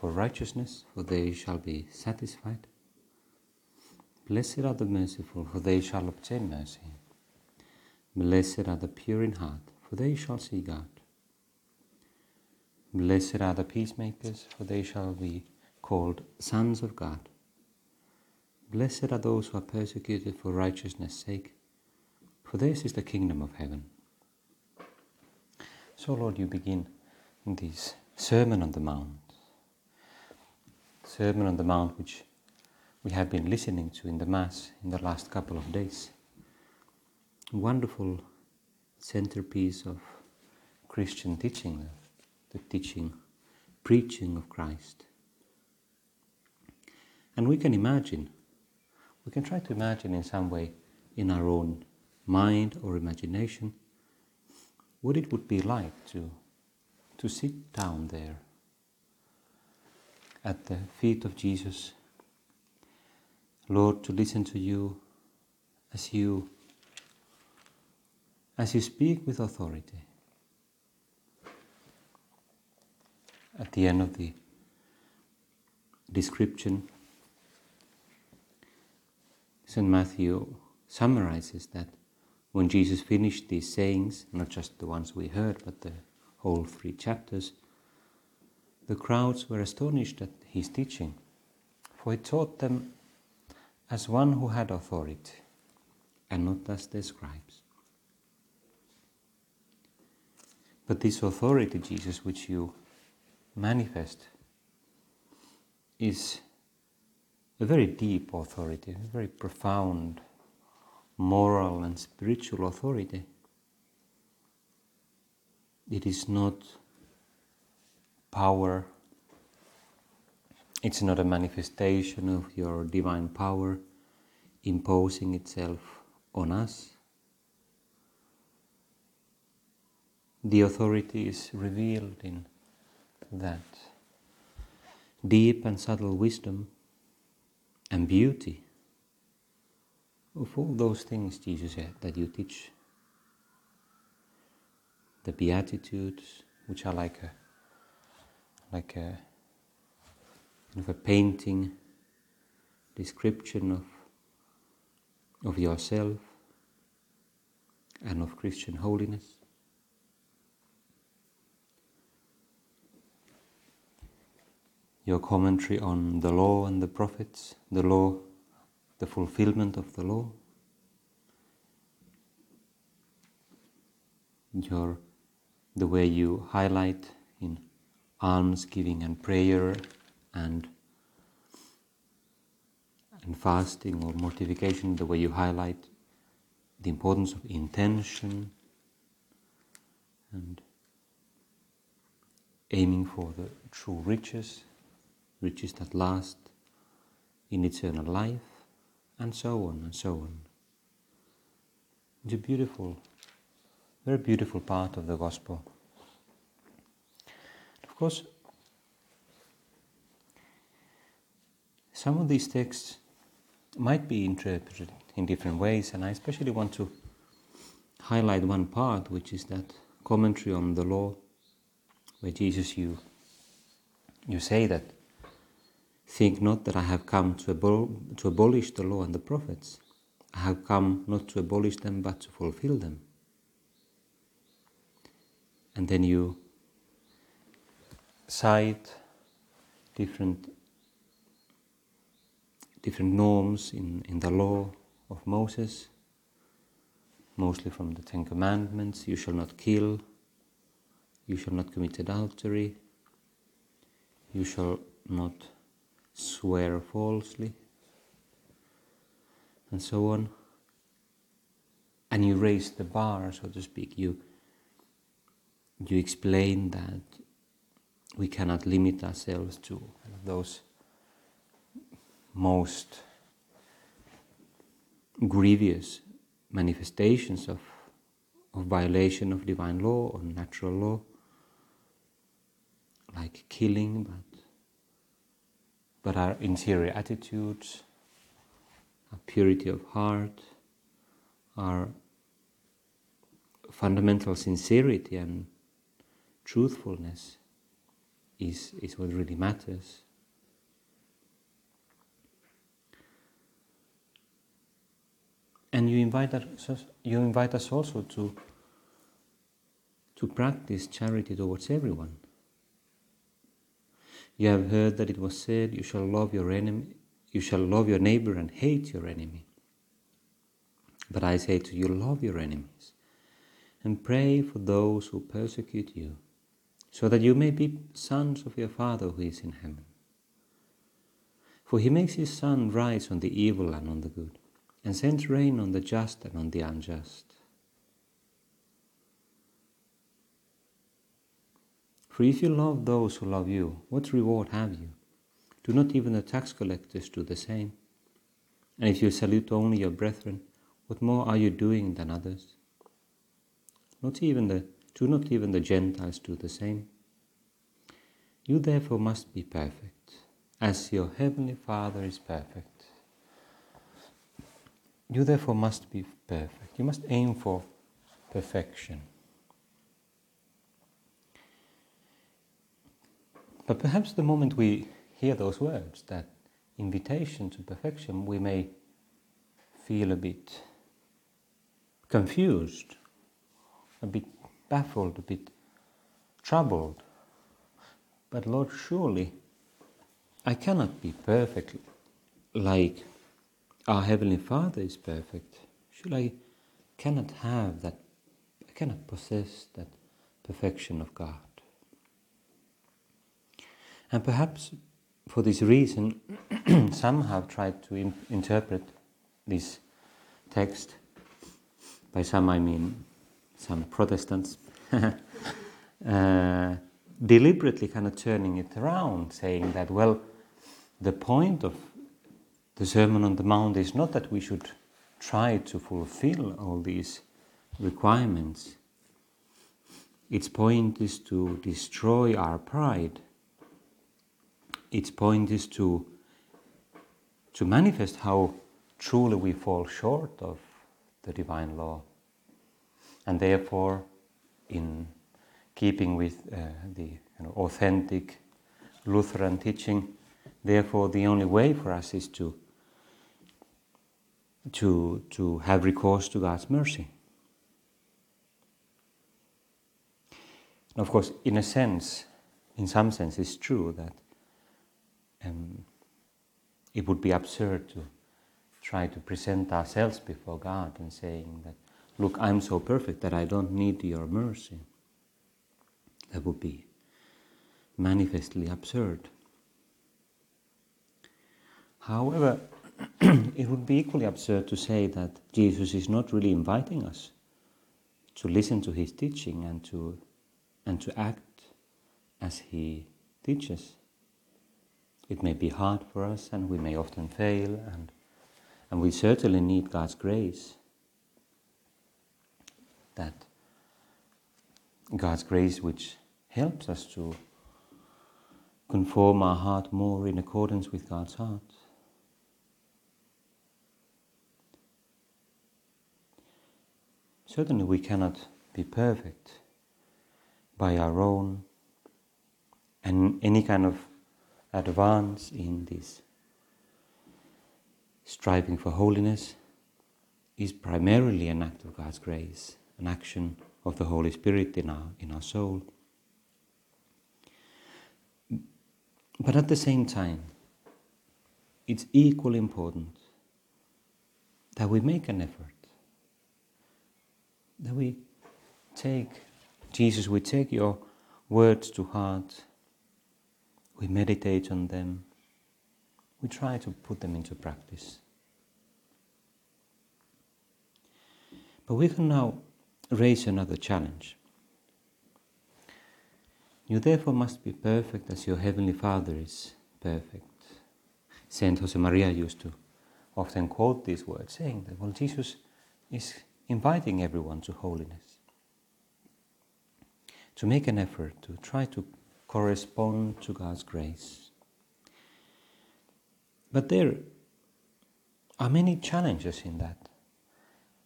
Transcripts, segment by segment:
for righteousness, for they shall be satisfied. Blessed are the merciful, for they shall obtain mercy. Blessed are the pure in heart, for they shall see God. Blessed are the peacemakers, for they shall be called sons of God. Blessed are those who are persecuted for righteousness' sake, for this is the kingdom of heaven. So, Lord, you begin this Sermon on the Mount Sermon on the Mount, which we have been listening to in the Mass in the last couple of days. Wonderful centerpiece of Christian teaching, the teaching, preaching of Christ. And we can imagine, we can try to imagine in some way in our own mind or imagination what it would be like to, to sit down there at the feet of Jesus. Lord, to listen to you as you as you speak with authority. At the end of the description, St. Matthew summarizes that when Jesus finished these sayings, not just the ones we heard, but the whole three chapters, the crowds were astonished at his teaching, for he taught them as one who had authority, and not as the scribes. But this authority, Jesus, which you manifest, is a very deep authority, a very profound moral and spiritual authority. It is not power. It's not a manifestation of your divine power imposing itself on us. The authority is revealed in that deep and subtle wisdom and beauty of all those things, Jesus said, that you teach. The Beatitudes, which are like a like a kind of a painting description of of yourself and of Christian holiness. Your commentary on the law and the prophets, the law, the fulfillment of the law. Your the way you highlight in almsgiving and prayer and and fasting or mortification, the way you highlight the importance of intention and aiming for the true riches, riches that last in eternal life, and so on and so on. It's a beautiful, very beautiful part of the gospel course, some of these texts might be interpreted in different ways, and I especially want to highlight one part, which is that commentary on the law, where Jesus, you, you say that, think not that I have come to, abol- to abolish the law and the prophets. I have come not to abolish them, but to fulfill them. and then you cite different different norms in, in the law of Moses, mostly from the Ten Commandments. You shall not kill, you shall not commit adultery, you shall not swear falsely, and so on. And you raise the bar, so to speak. You you explain that we cannot limit ourselves to those most grievous manifestations of, of violation of divine law or natural law, like killing, but, but our interior attitudes, our purity of heart, our fundamental sincerity and truthfulness is, is what really matters. And you invite us, you invite us also to, to practice charity towards everyone. You have heard that it was said, You shall love your enemy, you shall love your neighbor and hate your enemy. But I say to you, love your enemies and pray for those who persecute you, so that you may be sons of your Father who is in heaven. For he makes his sun rise on the evil and on the good and sends rain on the just and on the unjust. For if you love those who love you, what reward have you? Do not even the tax collectors do the same? And if you salute only your brethren, what more are you doing than others? Not even the do not even the Gentiles do the same? You therefore must be perfect, as your heavenly Father is perfect. You therefore must be perfect. You must aim for perfection. But perhaps the moment we hear those words, that invitation to perfection, we may feel a bit confused, a bit baffled, a bit troubled. But Lord, surely I cannot be perfect like our Heavenly Father is perfect. Should I cannot have that, I cannot possess that perfection of God. And perhaps for this reason, some have tried to in- interpret this text. By some, I mean some Protestants, uh, deliberately kind of turning it around, saying that, well, the point of the Sermon on the Mount is not that we should try to fulfill all these requirements. Its point is to destroy our pride. Its point is to, to manifest how truly we fall short of the divine law. And therefore, in keeping with uh, the you know, authentic Lutheran teaching, therefore, the only way for us is to to, to have recourse to God's mercy. And of course, in a sense, in some sense, it's true that um, it would be absurd to try to present ourselves before God and saying that, look, I'm so perfect that I don't need your mercy. That would be manifestly absurd. However, it would be equally absurd to say that Jesus is not really inviting us to listen to his teaching and to, and to act as he teaches. It may be hard for us and we may often fail, and, and we certainly need God's grace. That God's grace which helps us to conform our heart more in accordance with God's heart. Certainly, we cannot be perfect by our own, and any kind of advance in this striving for holiness is primarily an act of God's grace, an action of the Holy Spirit in our, in our soul. But at the same time, it's equally important that we make an effort, that we take, Jesus, we take your words to heart, we meditate on them, we try to put them into practice. But we can now raise another challenge. You therefore must be perfect as your heavenly Father is perfect. Saint Josemaria used to often quote these words, saying that, well, Jesus is inviting everyone to holiness. To make an effort to try to correspond to God's grace. But there are many challenges in that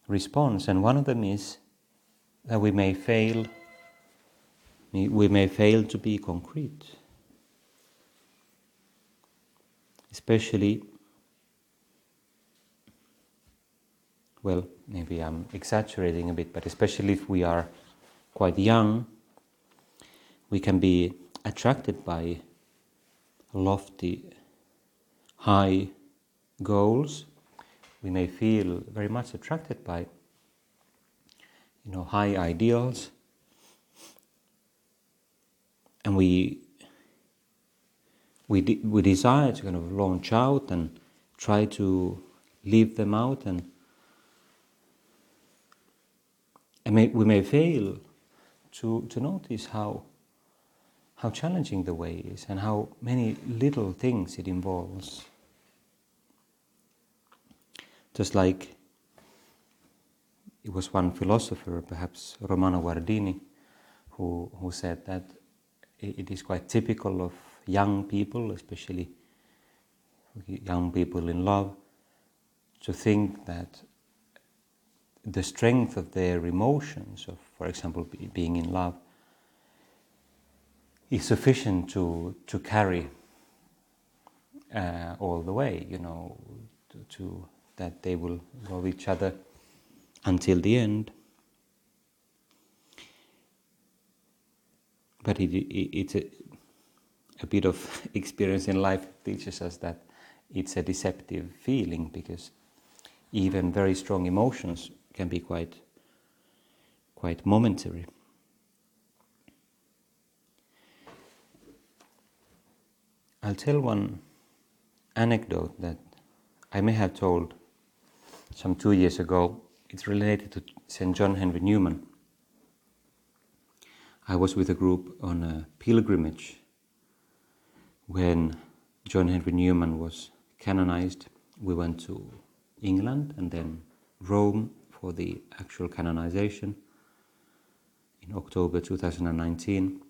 response, and one of them is that we may fail we may fail to be concrete especially well maybe i'm exaggerating a bit but especially if we are quite young we can be attracted by lofty high goals. We may feel very much attracted by you know high ideals. And we we de- we desire to kind of launch out and try to live them out and and may, we may fail to to notice how how challenging the way is and how many little things it involves. Just like it was one philosopher, perhaps Romano Guardini, who, who said that it is quite typical of young people, especially young people in love, to think that the strength of their emotions, of, for example, being in love, is sufficient to, to carry uh, all the way, you know, to, to that they will love each other until the end. But it, it, it's a, a bit of experience in life teaches us that it's a deceptive feeling because even very strong emotions can be quite quite momentary. I'll tell one anecdote that I may have told some two years ago. It's related to St. John Henry Newman. I was with a group on a pilgrimage when John Henry Newman was canonized. We went to England and then Rome for the actual canonization in October 2019.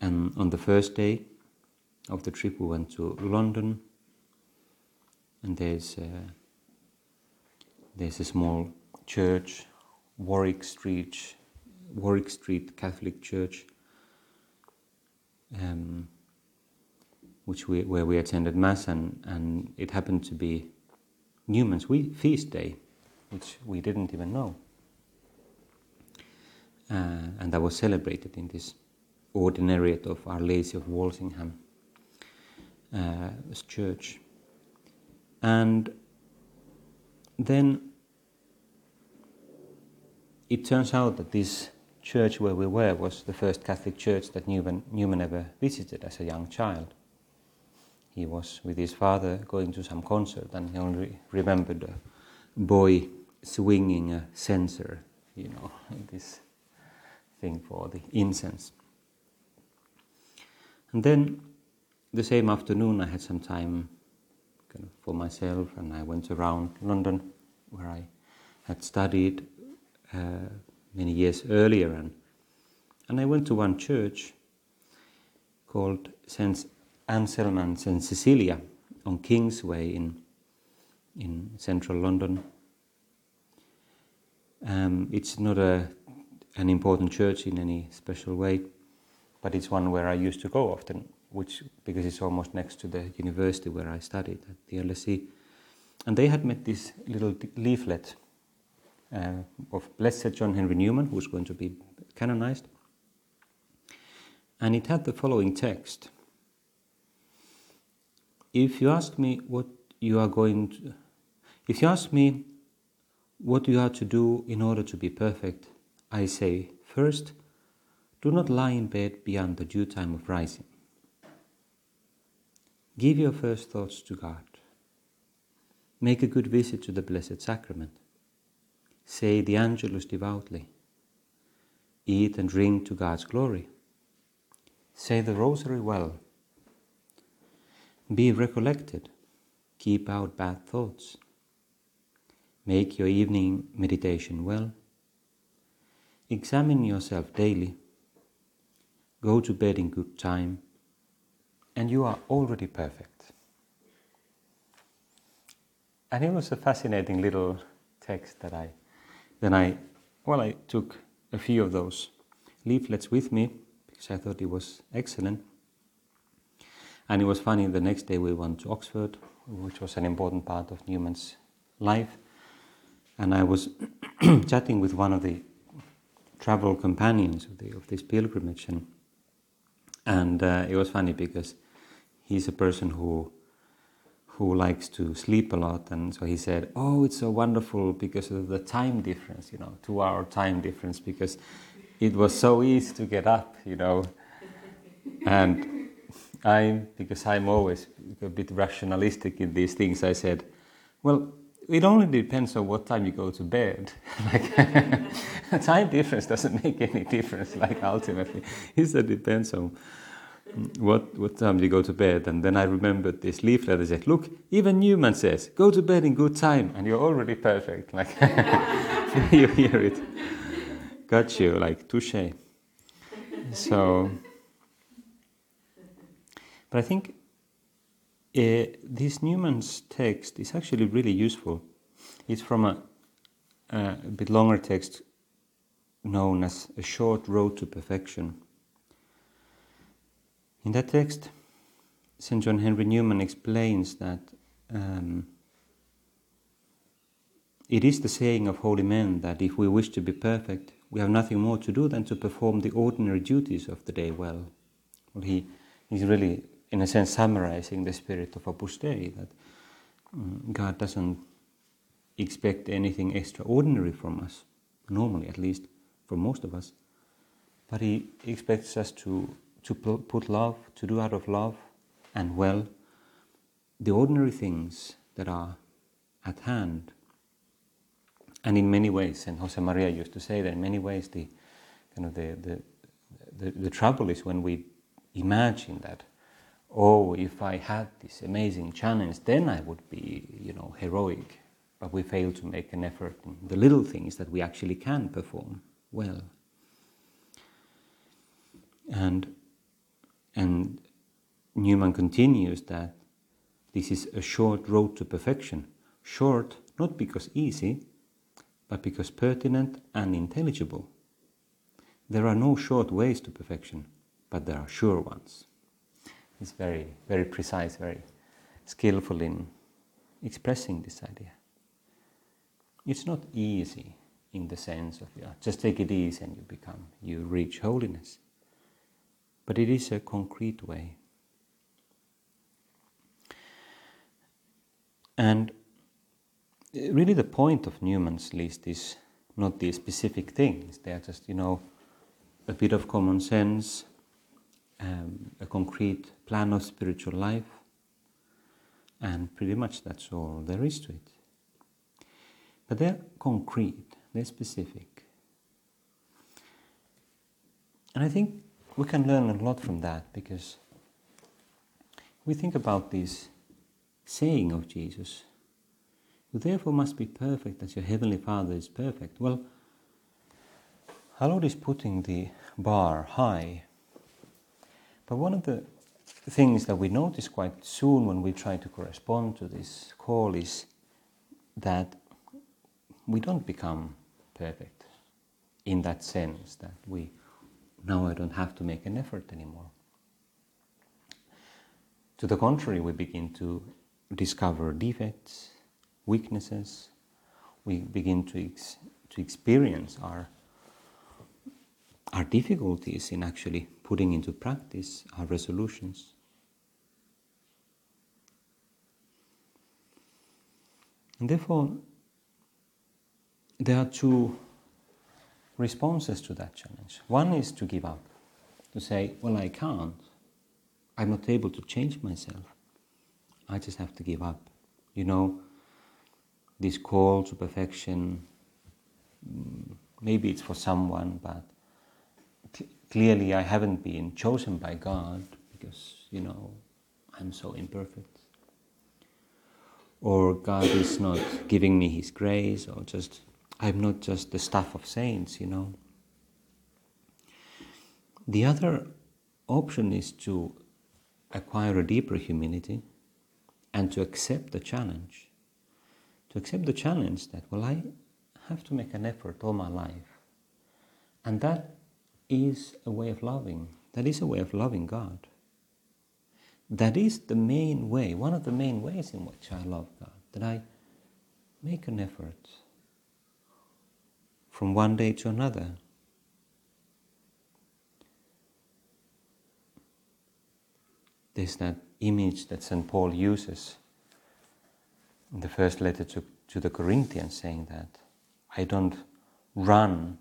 And on the first day of the trip, we went to London, and there's there's a small church, Warwick Street, Warwick Street Catholic Church, um, which we, where we attended mass, and, and it happened to be Newman's feast day, which we didn't even know, uh, and that was celebrated in this ordinariate of Our Lady of Walsingham uh, church, and then it turns out that this church where we were was the first Catholic church that Newman, Newman ever visited as a young child. He was with his father going to some concert and he only remembered a boy swinging a censer, you know, this thing for the incense. And then the same afternoon I had some time kind of for myself, and I went around London where I had studied uh, many years earlier, and and I went to one church called Saint Anselm and Saint Cecilia on Kingsway in in central London. Um, it's not a an important church in any special way, but it's one where I used to go often which because it's almost next to the university where I studied at the LSE, and they had made this little leaflet uh, of Blessed John Henry Newman, who's going to be canonized. And it had the following text If you ask me what you are going to, if you ask me what you are to do in order to be perfect, I say, first, do not lie in bed beyond the due time of rising. Give your first thoughts to God. Make a good visit to the Blessed Sacrament. Say the Angelus devoutly. Eat and drink to God's glory. Say the Rosary well. Be recollected. Keep out bad thoughts. Make your evening meditation well. Examine yourself daily. Go to bed in good time. And you are already perfect. And it was a fascinating little text that I then I well I took a few of those leaflets with me because I thought it was excellent. And it was funny, the next day we went to Oxford, which was an important part of Newman's life. And I was chatting with one of the travel companions of, the, of this pilgrimage. And, and uh, it was funny because he's a person who who likes to sleep a lot. And so he said oh it's so wonderful because of the time difference you know two hour time difference because it was so easy to get up you know. And i because i'm always a bit rationalistic in these things i said well it only depends on what time you go to bed. Like time difference doesn't make any difference like ultimately. It depends on what, what time do you go to bed? And then I remembered this leaflet I said, Look, even Newman says, go to bed in good time, and you're already perfect. Like, you hear it. Got you, like, touche. So, but I think uh, this Newman's text is actually really useful. It's from a, a bit longer text known as A Short Road to Perfection in that text, St. John Henry Newman explains that um, it is the saying of holy men that if we wish to be perfect, we have nothing more to do than to perform the ordinary duties of the day well. Well, he, he's really, in a sense, summarizing the spirit of Opus Dei, that um, God doesn't expect anything extraordinary from us, normally at least, for most of us, but He expects us to to put love, to do out of love and well the ordinary things that are at hand. And in many ways, and Josemaria used to say that in many ways the kind of the, the, the, the trouble is when we imagine that, oh, if I had this amazing challenge, then I would be, you know, heroic. But we fail to make an effort in the little things that we actually can perform well. And and Newman continues that this is a short road to perfection. Short, not because easy, but because pertinent and intelligible. There are no short ways to perfection, but there are sure ones. He's very, very precise, very skillful in expressing this idea. It's not easy in the sense of yeah, just take it easy and you become, you reach holiness but it is a concrete way. And really, the point of Newman's list is not these specific things, they are just, you know, a bit of common sense, um, a concrete plan of spiritual life, and pretty much that's all there is to it. But they're concrete, they're specific. And I think we can learn a lot from that because we think about this saying of Jesus, you therefore must be perfect as your heavenly Father is perfect. Well, our Lord is putting the bar high. But one of the things that we notice quite soon when we try to correspond to this call is that we don't become perfect in that sense that we now I don't have to make an effort anymore. To the contrary, we begin to discover defects, weaknesses, we begin to, ex- to experience our, our difficulties in actually putting into practice our resolutions. And therefore, there are two responses to that challenge. One is to give up, to say, Well, I can't. I'm not able to change myself. I just have to give up. You know, this call to perfection, mm, maybe it's for someone, but clearly I haven't been chosen by God because, you know, I'm so imperfect. Or God is not giving me His grace, or just, I'm not just the stuff of saints, you know. The other option is to acquire a deeper humility and to accept the challenge. To accept the challenge that, well, I have to make an effort all my life. And that is a way of loving. That is a way of loving God. That is the main way, one of the main ways in which I love God, that I make an effort from one day to another. There's that image that St. Paul uses in the first letter to, to the Corinthians, saying that I don't run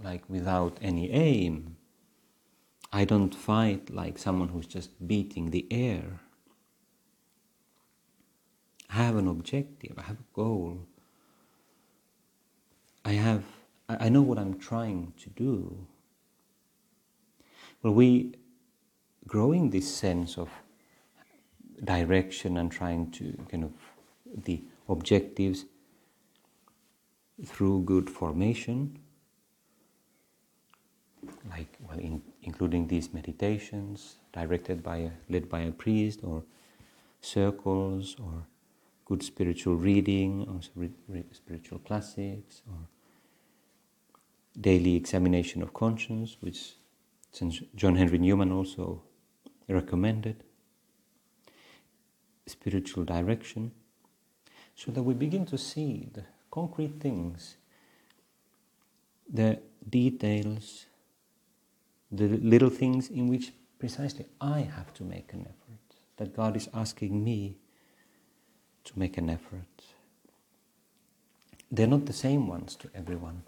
like without any aim. I don't fight like someone who's just beating the air. I have an objective, I have a goal. I have I know what I'm trying to do. Well we growing this sense of direction and trying to kind of the objectives through good formation, like well, in, including these meditations directed by a, led by a priest, or circles, or good spiritual reading, or spiritual classics, or daily examination of conscience, which John Henry Newman also recommended spiritual direction, so that we begin to see the concrete things, the details, the little things in which precisely I have to make an effort, that God is asking me to make an effort. They're not the same ones to everyone.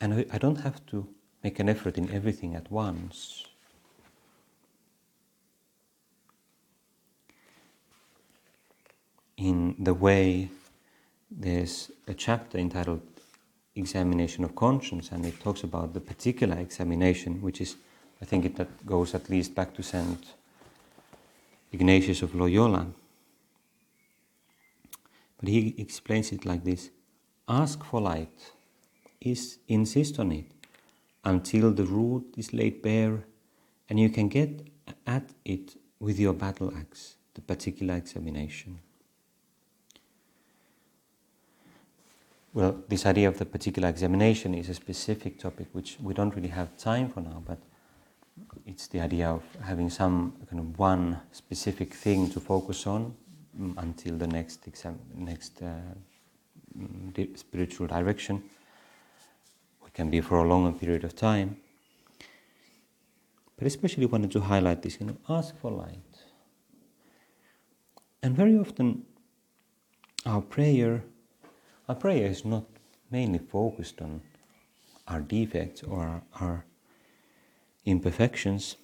And I don't have to make an effort in everything at once. in the way there's a chapter entitled Examination of Conscience, and it talks about the particular examination, which is, I think, it that goes at least back to Saint Ignatius of Loyola. But he explains it like this Ask for light, is, insist on it, until the root is laid bare, and you can get at it with your battle axe, the particular examination. Well, this idea of the particular examination is a specific topic which we don't really have time for now, but it's the idea of having some kind of one specific thing to focus on mm, until the next exam, next uh, mm, spiritual direction. Can be for a longer period of time. But especially wanted to highlight this, you know, ask for light. And very often our prayer our prayer is not mainly focused on our defects or our imperfections,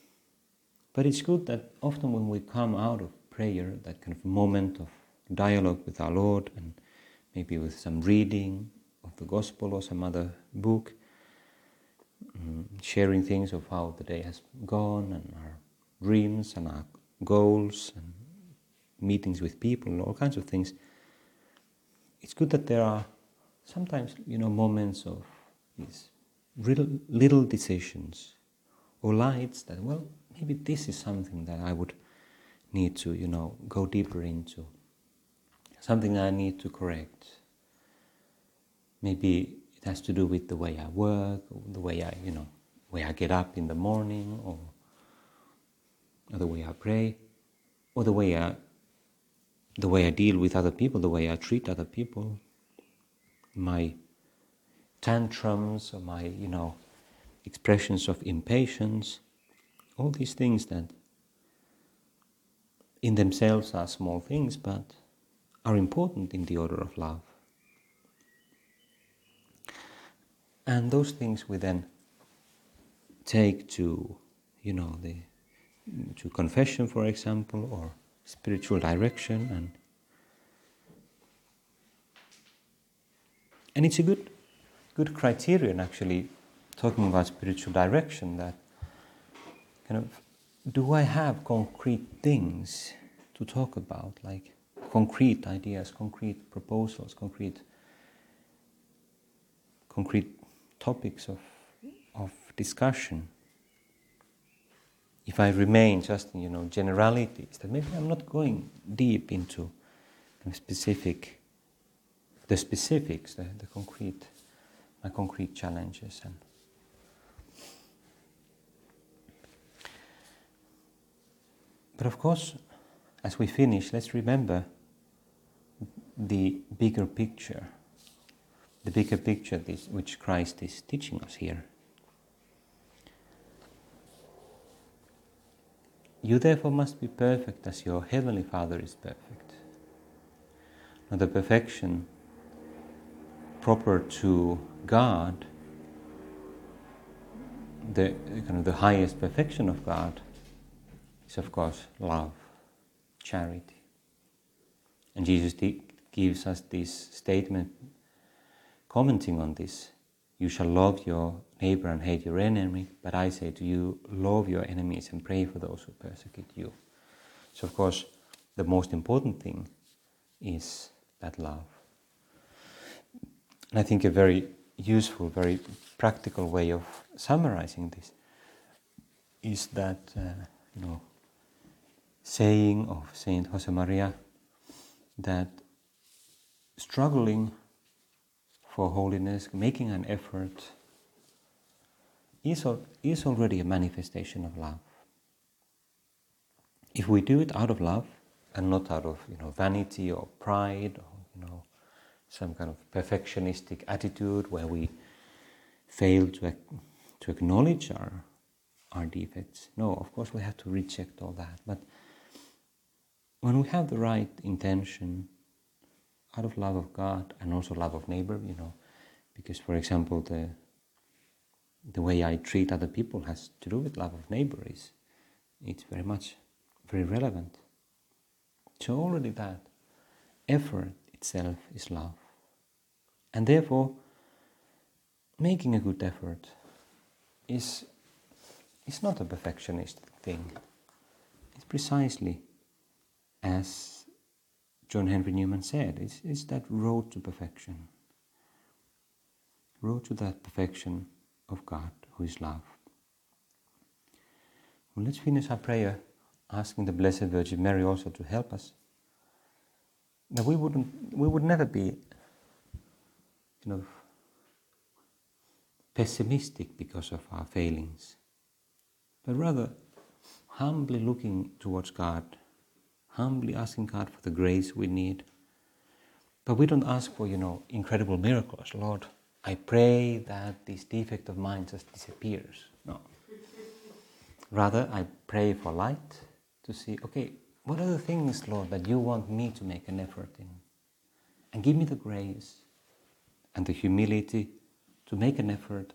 but it's good that often when we come out of prayer, that kind of moment of dialogue with our Lord and maybe with some reading of the Gospel or some other book, um, sharing things of how the day has gone and our dreams and our goals and meetings with people, all kinds of things it's good that there are sometimes, you know, moments of these little, little decisions or lights that, well, maybe this is something that I would need to, you know, go deeper into. Something I need to correct. Maybe it has to do with the way I work, or the way I, you know, way I get up in the morning, or, or the way I pray, or the way I the way I deal with other people, the way I treat other people. my tantrums or my, you know, expressions of impatience, all these things that in themselves are small things but are important in the order of love. And those things we then take to, you know, the to confession, for example, or spiritual direction, and and it's a good good criterion actually talking about spiritual direction that kind of do I have concrete things to talk about, like concrete ideas, concrete proposals, concrete concrete topics of of discussion? If I remain just in you know generalities, that maybe I'm not going deep into specific the specifics, the, the concrete my concrete challenges and But of course, as we finish, let's remember the bigger picture, the bigger picture which Christ is teaching us here. You therefore must be perfect as your heavenly Father is perfect. Now, the perfection proper to God, the kind of the highest perfection of God, is, of course, love, charity. And Jesus gives us this statement commenting on this You shall love your neighbor and hate your enemy, but I say to you, love your enemies and pray for those who persecute you. So, of course, the most important thing is that love. And I think a very useful, very practical way of summarizing this is that, uh, you know, saying of Saint Josemaria that struggling for holiness, making an effort, is, is already a manifestation of love. If we do it out of love and not out of you know vanity or pride or you know some kind of perfectionistic attitude where we fail to, to acknowledge our our defects. No, of course we have to reject all that. But when we have the right intention out of love of God and also love of neighbor, you know, because for example the the way I treat other people has to do with love of neighbor is it's very much very relevant. So already that effort itself is love. And therefore making a good effort is is not a perfectionist thing. It's precisely as John Henry Newman said, it's, it's that road to perfection. Road to that perfection of God who is love. Well, let's finish our prayer asking the Blessed Virgin Mary also to help us. That we wouldn't we would never be you know pessimistic because of our failings, but rather humbly looking towards God humbly asking God for the grace we need. But we don't ask for, you know, incredible miracles. Lord, I pray that this defect of mine just disappears. No. Rather, I pray for light to see, okay, what are the things, Lord, that you want me to make an effort in? And give me the grace and the humility to make an effort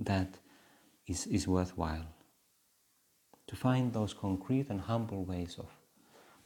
that is, is worthwhile. To find those concrete and humble ways of